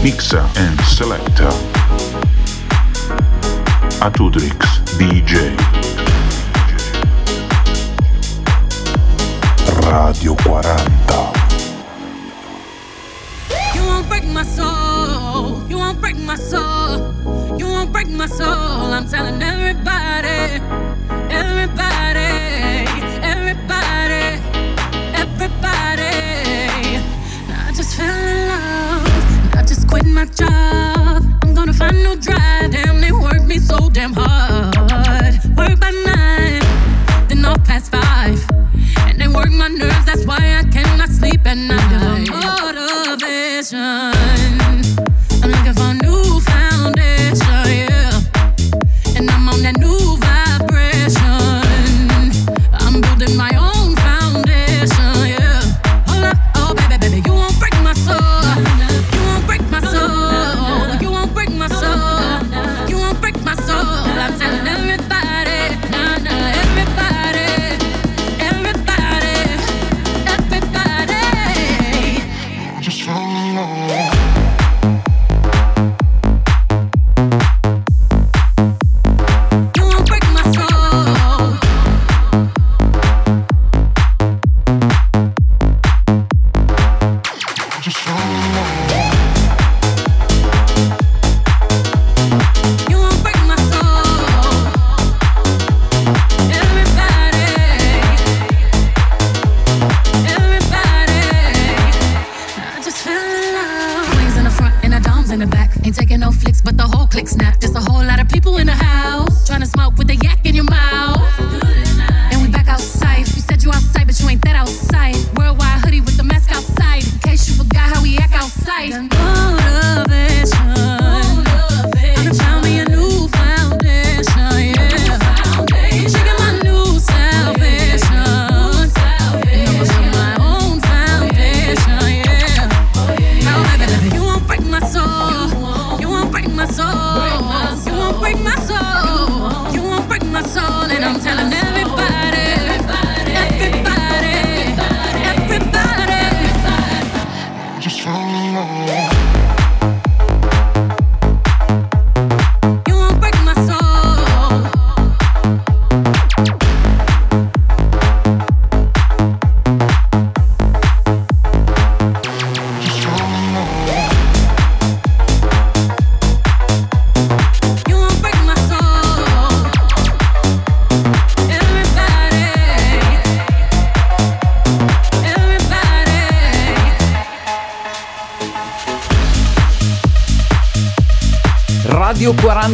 Mixa and selector Atudrix DJ. Radio 40. You won't break my soul. You won't break my soul. You won't break my soul. I'm telling everybody, everybody, quit my job. I'm gonna find no drive. They work me so damn hard. Work by nine, then five. And they work my nerves, that's why I and in the back. Ain't taking no flicks, but the whole click snap. Just a whole lot of people in the house trying to smoke with the yak in your mouth. And we back outside. You said you outside, but you ain't that outside. Worldwide hoodie with the mask outside. In case you forgot how we act outside. Motivation. I'm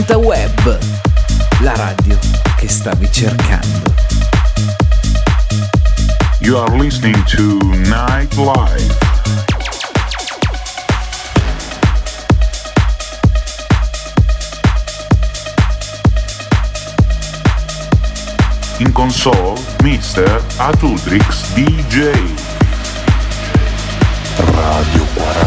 80 Web, la radio che stavi cercando. You are listening to Night Live. In console, Mr. Atutrix DJ. Radio 40.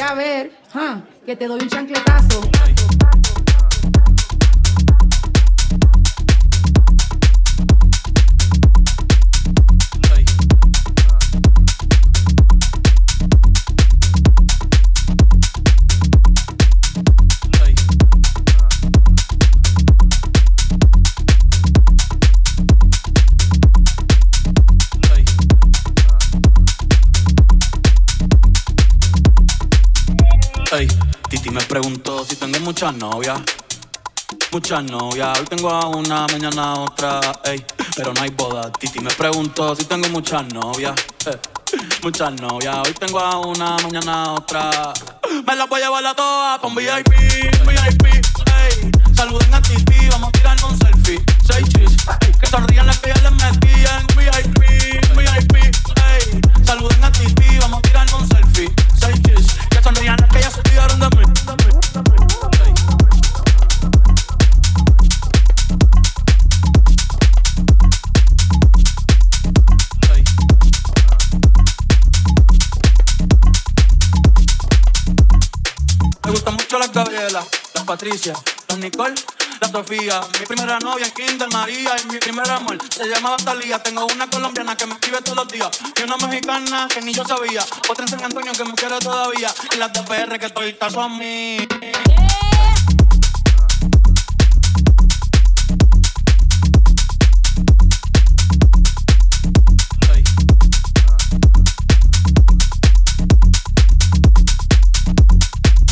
Mira a ver. ¿ah? Que te doy un chancletazo. Titi me preguntó si tengo muchas novias. Muchas novias, hoy tengo a una, mañana otra, ey, pero no hay boda. Titi me preguntó si tengo muchas novias. eh, muchas novias, hoy tengo a una, mañana otra. Me las voy a llevar a todas un VIP, VIP, ey. Saluden a Titi, vamos a tirarnos un selfie. Seis chis, que sonrían las que ya les metí en VIP, Patricia, las Nicole, la Sofía. Mi primera novia en Kinder María y mi primer amor se llamaba Talía. Tengo una colombiana que me escribe todos los días y una mexicana que ni yo sabía. Otra en San Antonio que me quiere todavía y las de PR que toditas son mí. Ey.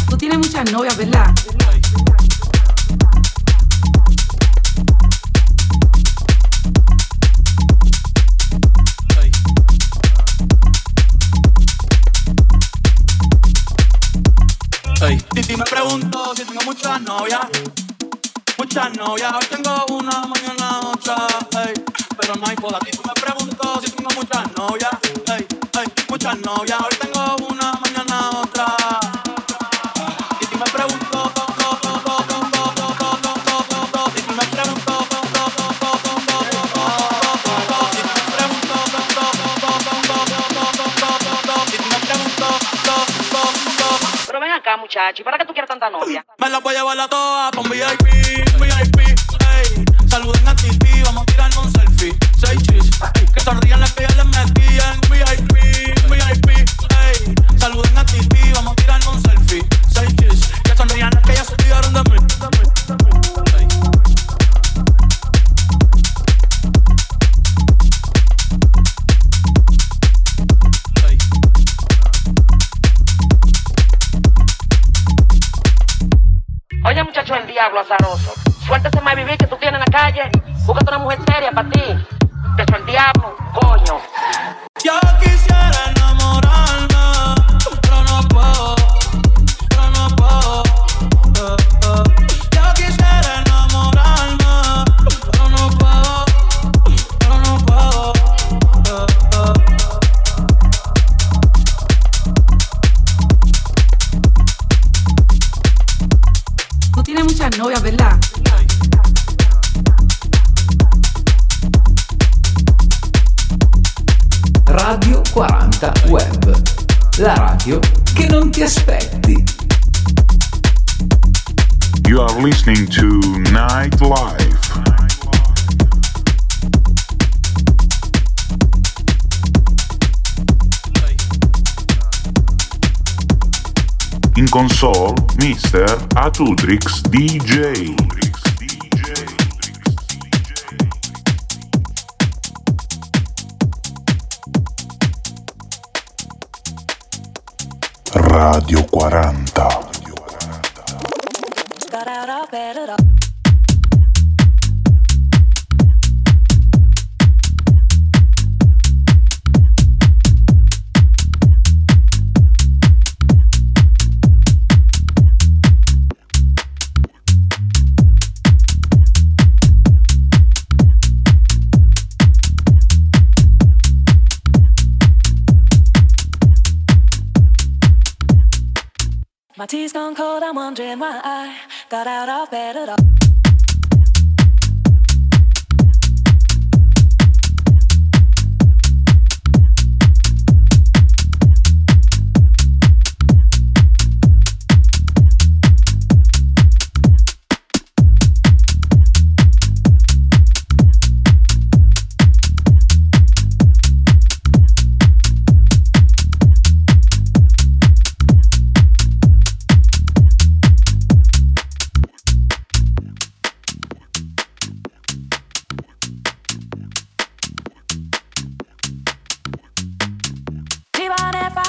Tú tienes muchas novias, ¿verdad? Preguntó si tengo muchas novias. Muchas novias, hoy tengo una, mañana otra, ey. Pero no hay boda. Titi me preguntó si tengo muchas novias. Ey, ey, muchas novias, hoy tengo una, mañana otra. Preguntó, Titi me preguntó, Pero ven acá, muchacho, ¿y para tú novia? Me las voy a llevar a todas VIP, VIP, Tú tienes muchas novias, ¿verdad? Radio 40 Web. La radio che non ti aspetti. You are listening to Nightlife. In console, Mr. Atutrix DJ. Radio 40. My tea's gone cold, I'm wondering why I got out of bed at all.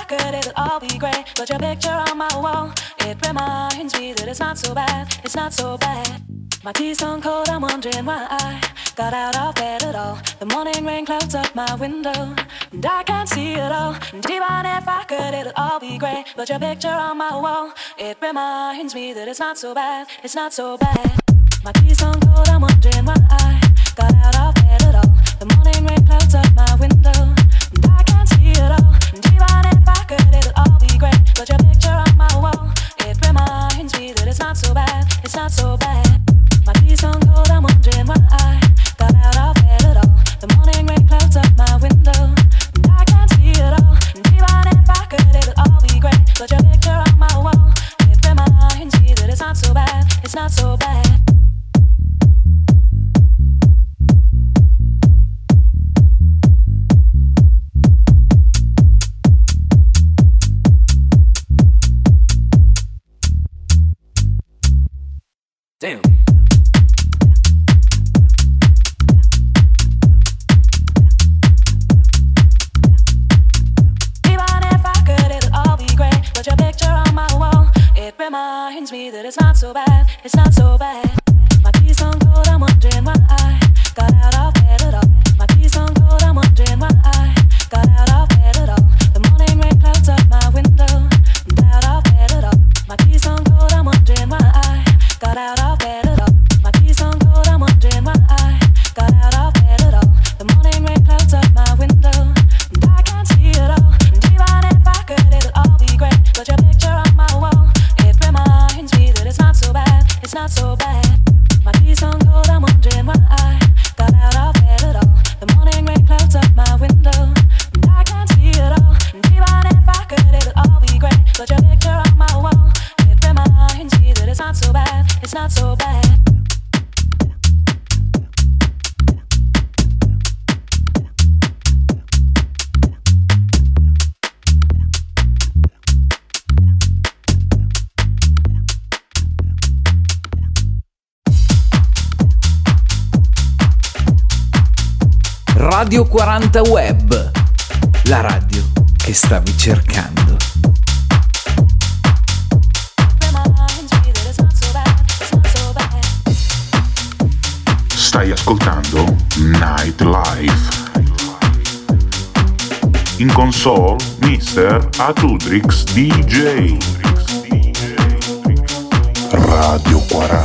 Good, it'll all be great. But your picture on my wall, it reminds me that it's not so bad, it's not so bad. My tea's on cold, I'm wondering why I got out of bed at all. The morning rain clouds up my window, and I can't see it all. And even if I could, it'll all be great. But your picture on my wall, it reminds me that it's not so bad, it's not so bad. My tea's on cold, I'm wondering why I Radio 40 Web, la radio che stavi cercando. Stai ascoltando Nightlife. In console, Mr. Atudrix DJ. Radio 40.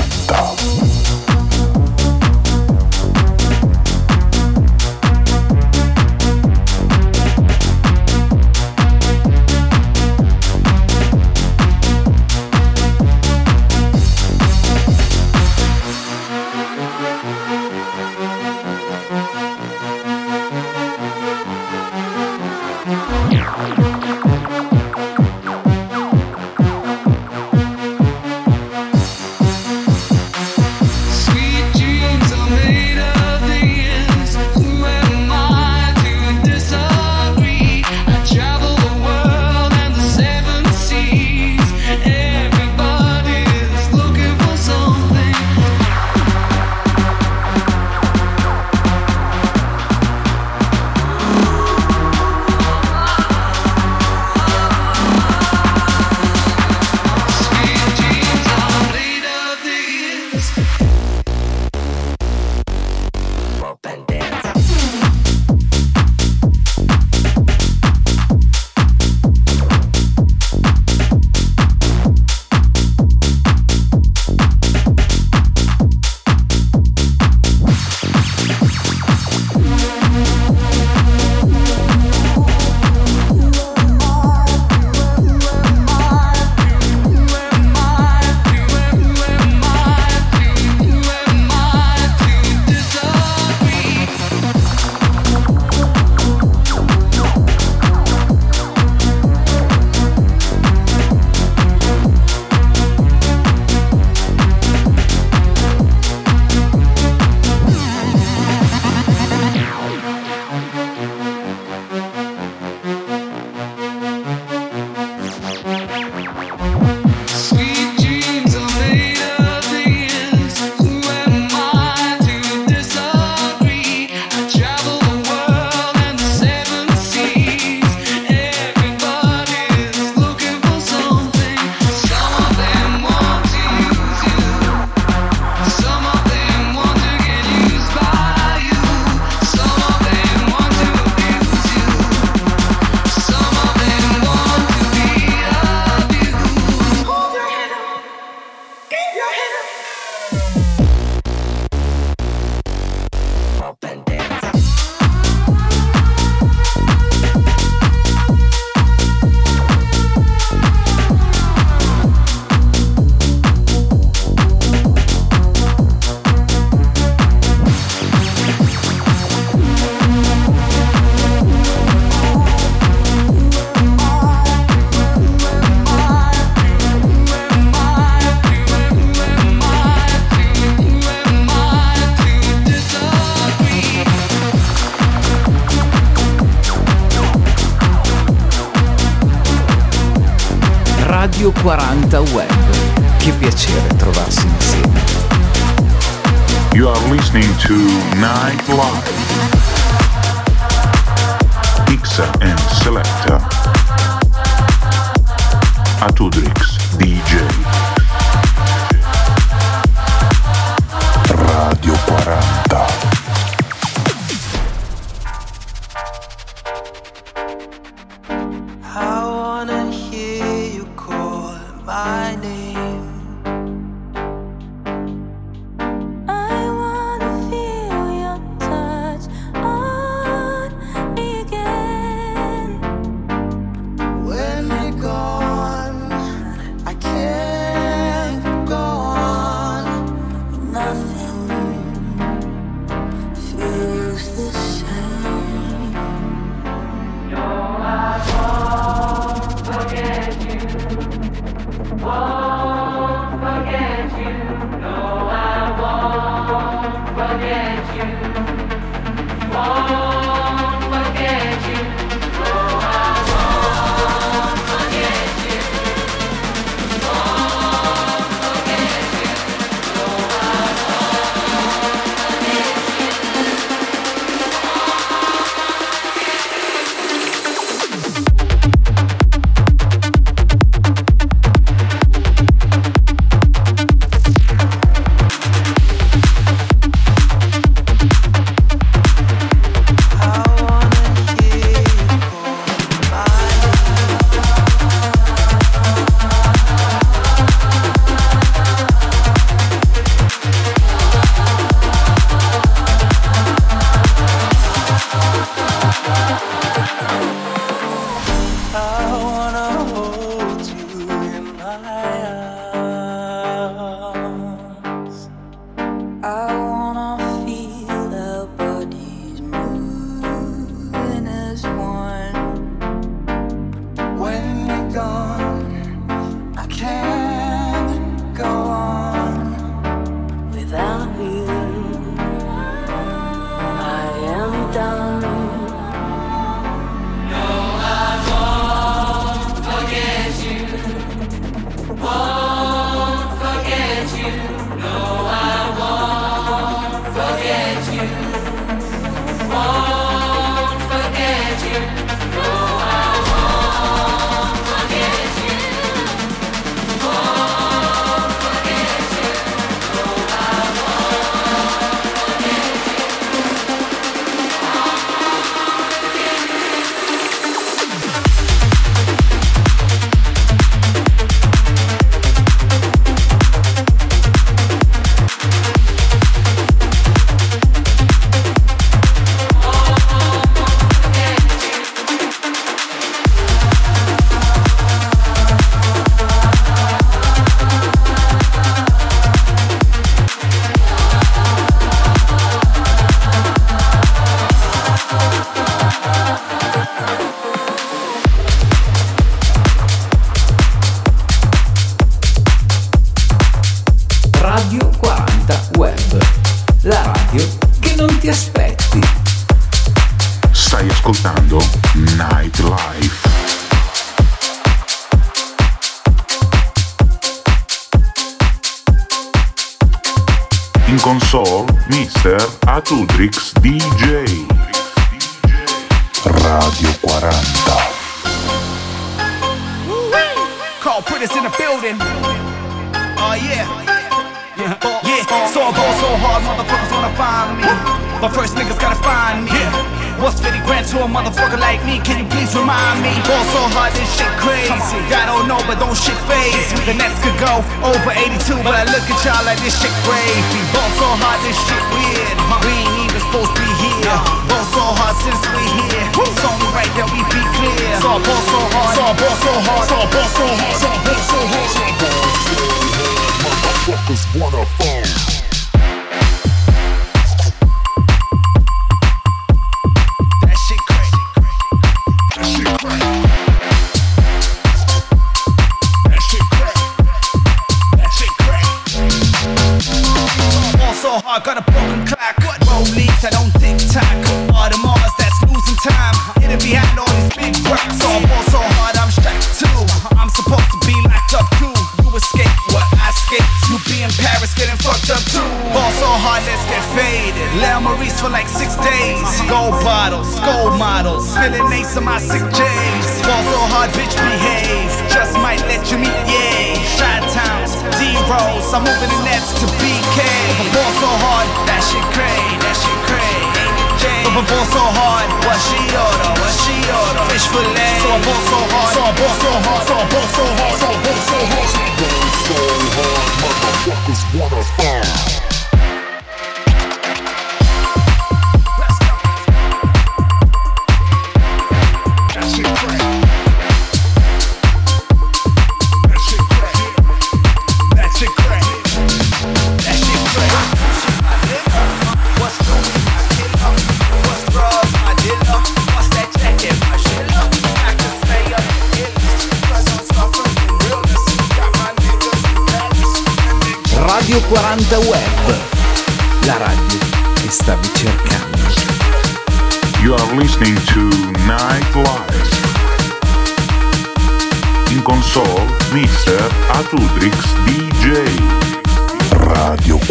Be behind all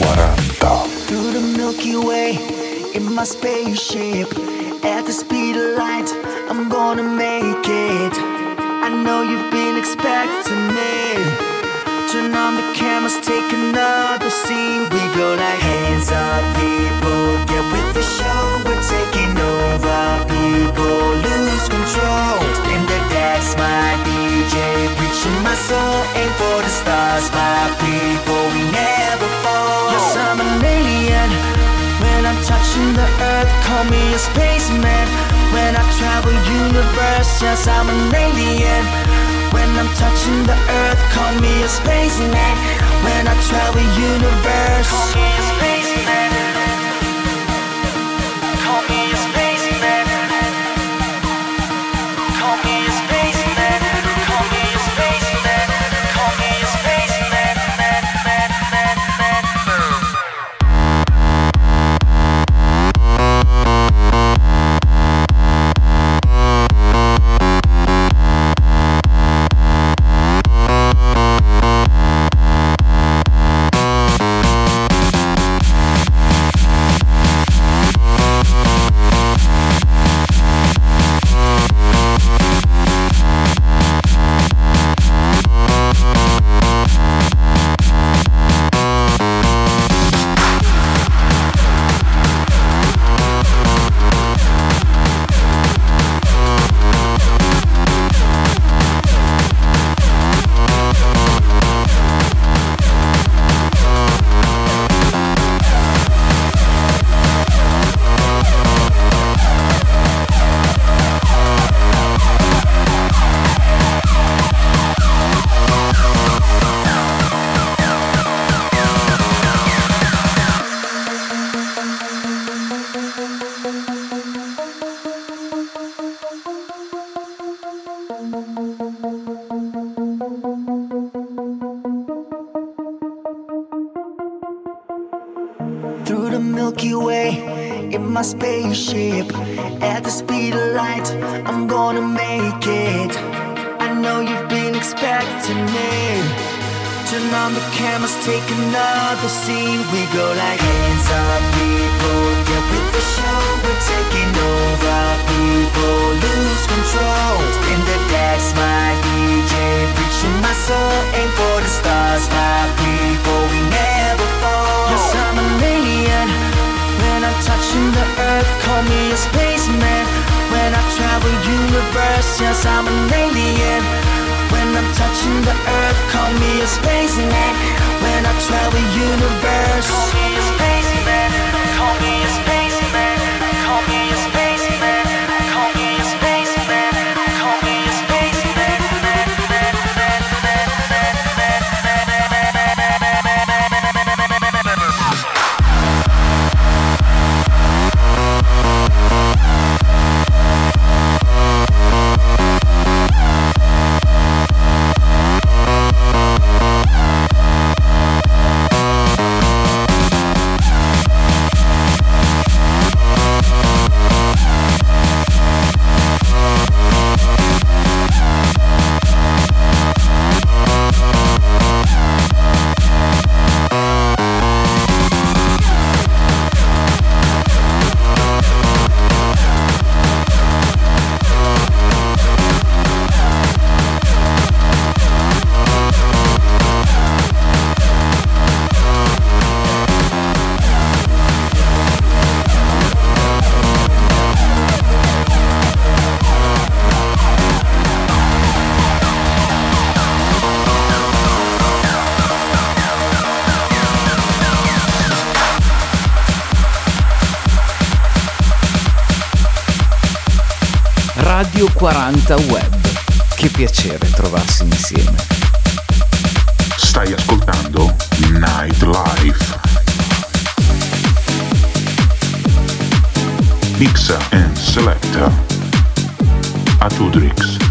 40. Through the Milky Way, in my spaceship, at the speed of light, I'm gonna make it. I know you've been expecting me. Turn on the cameras, take another scene. We go like hands up, people, get with the show. We're taking over, people lose control. In the decks, my DJ preaching my soul. Aim for the stars, my people, we never I'm the earth, call me a spaceman. When I travel universe, yes, I'm an alien. When I'm touching the earth, call me a spaceman. When I travel universe, call me a spaceman. Spaceship, at the speed of light, I'm gonna make it. I know you've been expecting me. Turn on the cameras, take another scene. We go like hands up, people, get with the show. We're taking over, people lose control. In the decks, my DJ preaching my soul. Aim for the stars, my people, Touching the earth, call me a spaceman. When I travel universe, yes, I'm an alien. When I'm touching the earth, call me a spaceman. When I travel universe, 40 Web. Che piacere trovarsi insieme. Stai ascoltando Nightlife. Mixa and Selecta. Atudrix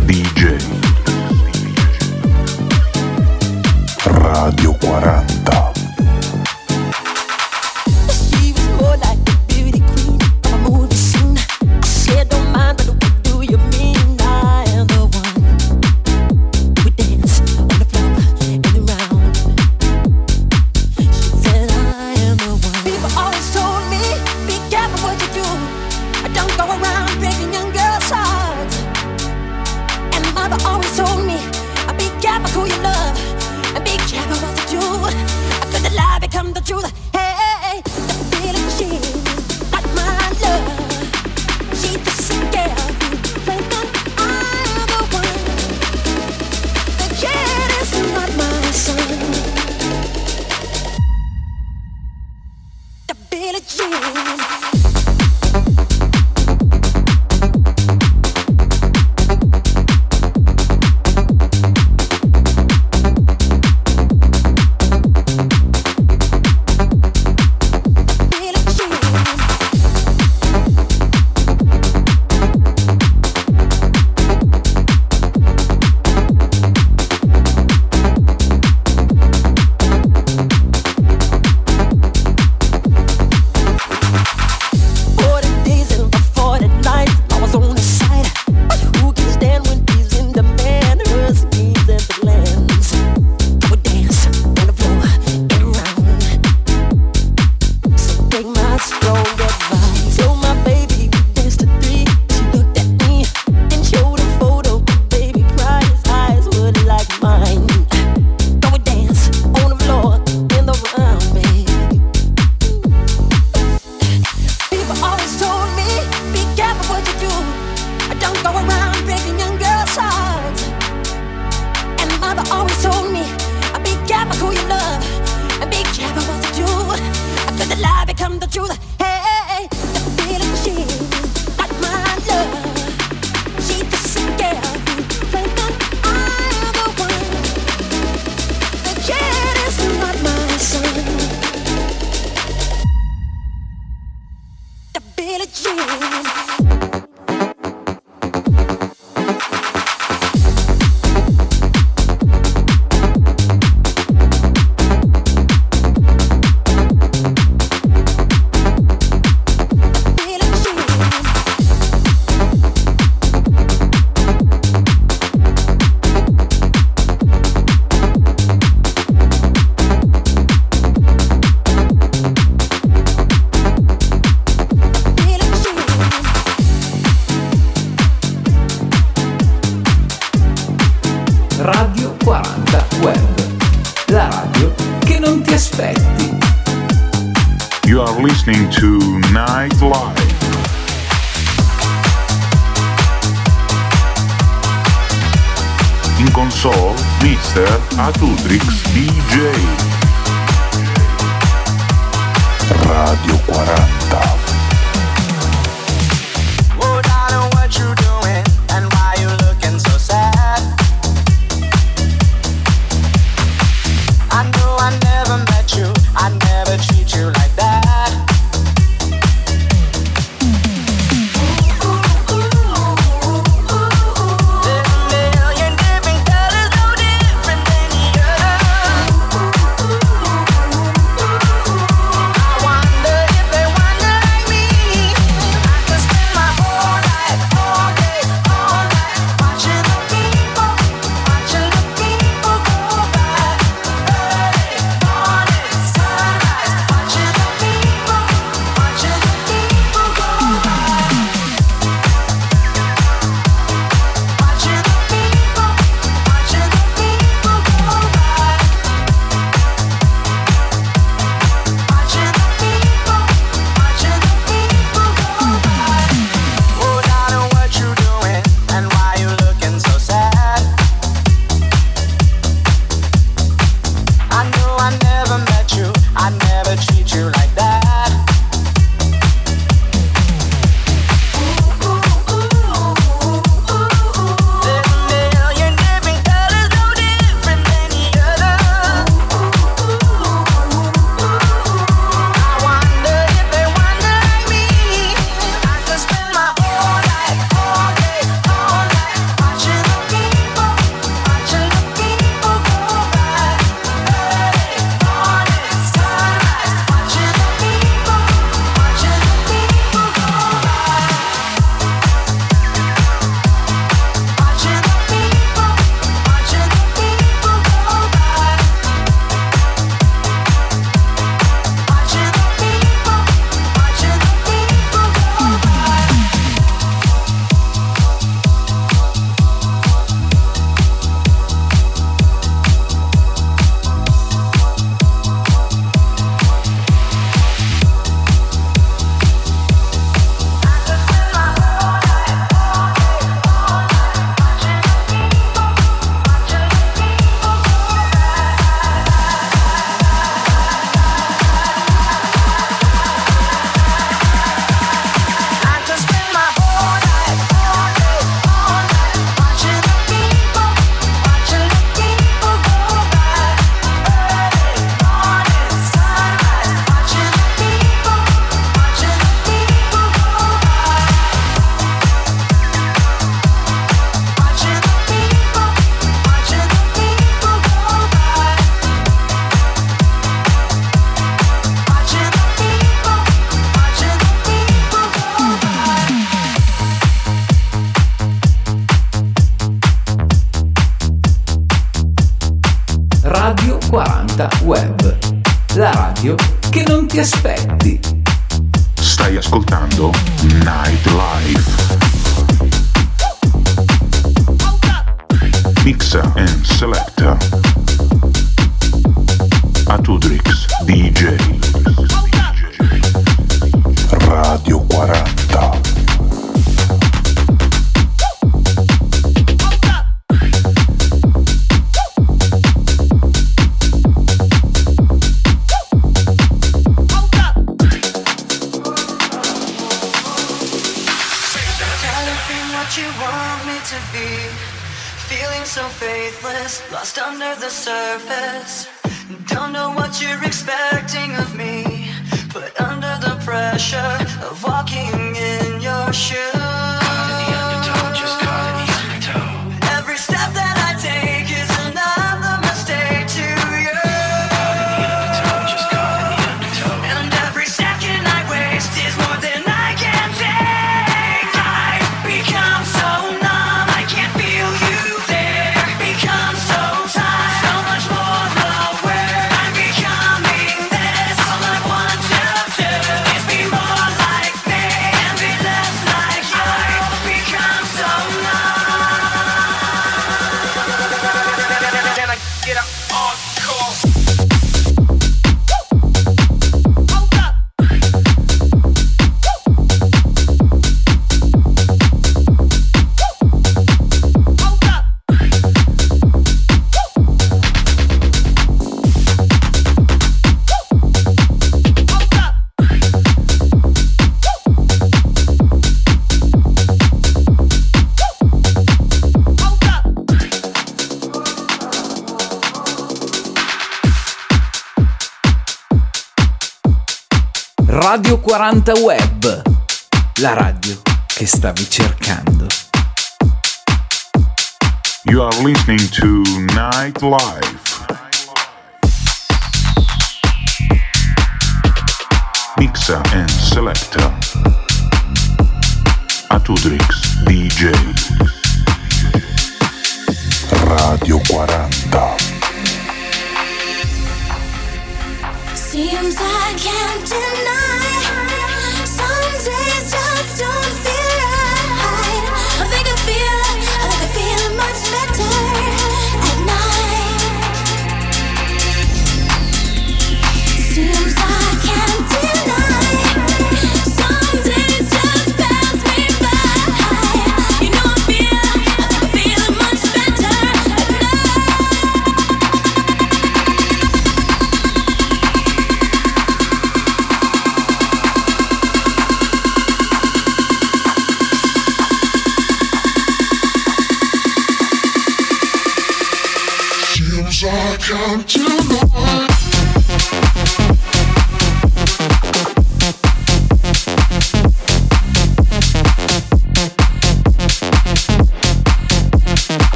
40 Web, la radio che stavi cercando. You are listening to Nightlife. Mixa and Selector. Atudrix DJ. Radio 40.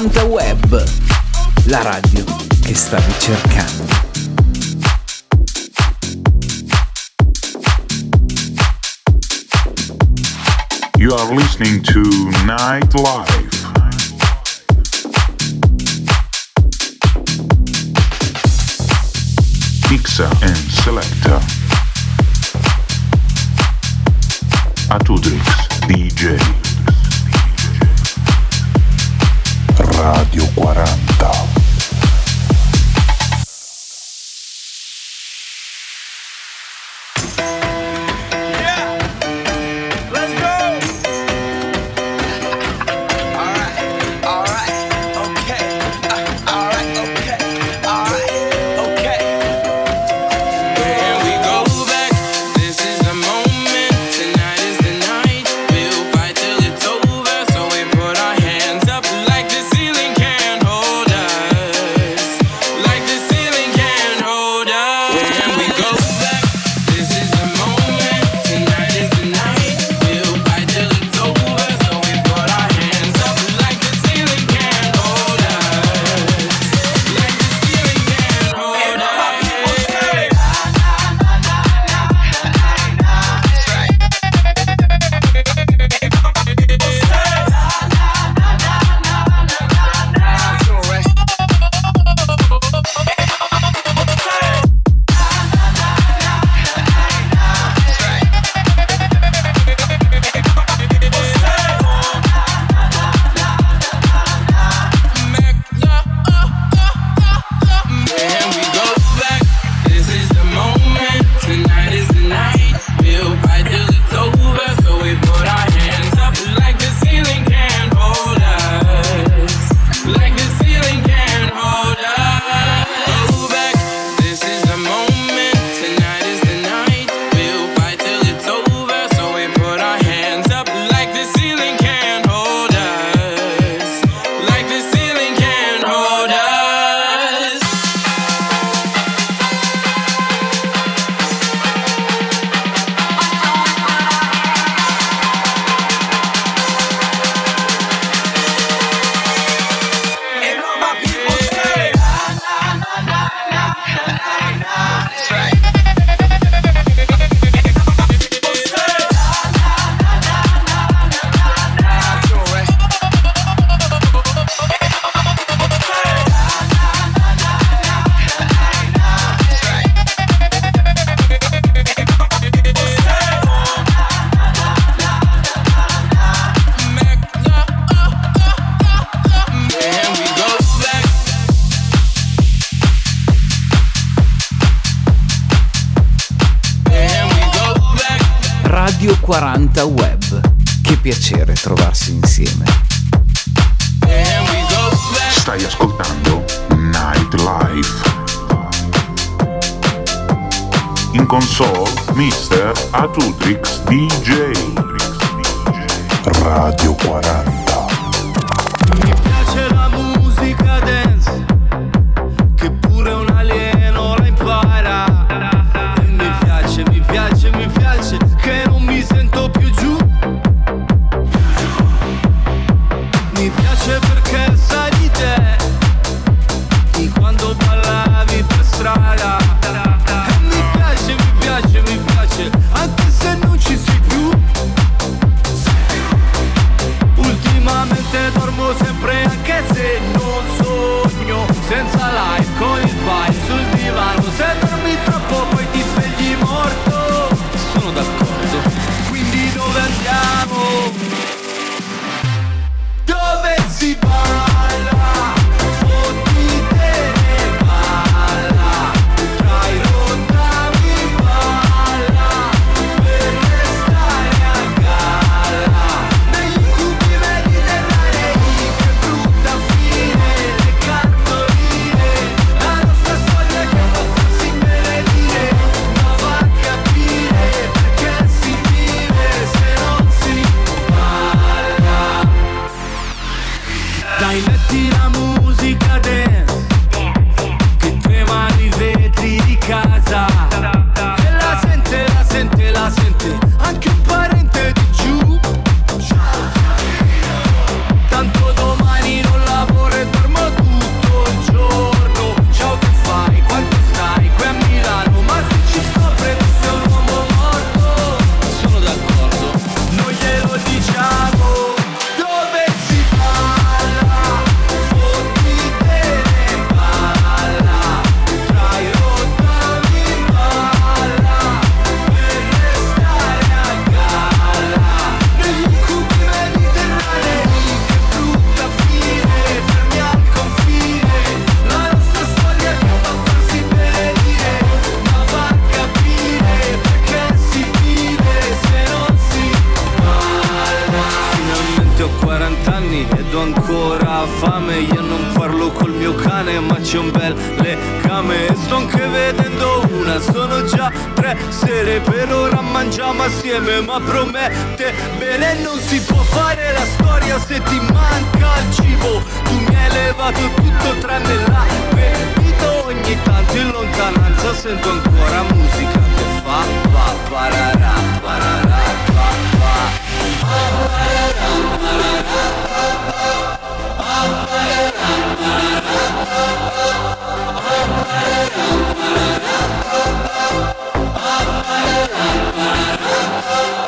80 Web, la radio che stavi cercando. You are listening to Nightlife. siamo assieme ma promette bene non si può fare la storia se ti manca il cibo. Tu mi hai levato tutto tranne la l'appetito ogni tanto in lontananza sento ancora musica che fa pa pararà pararà pa pa pararà Ha ha ha ha!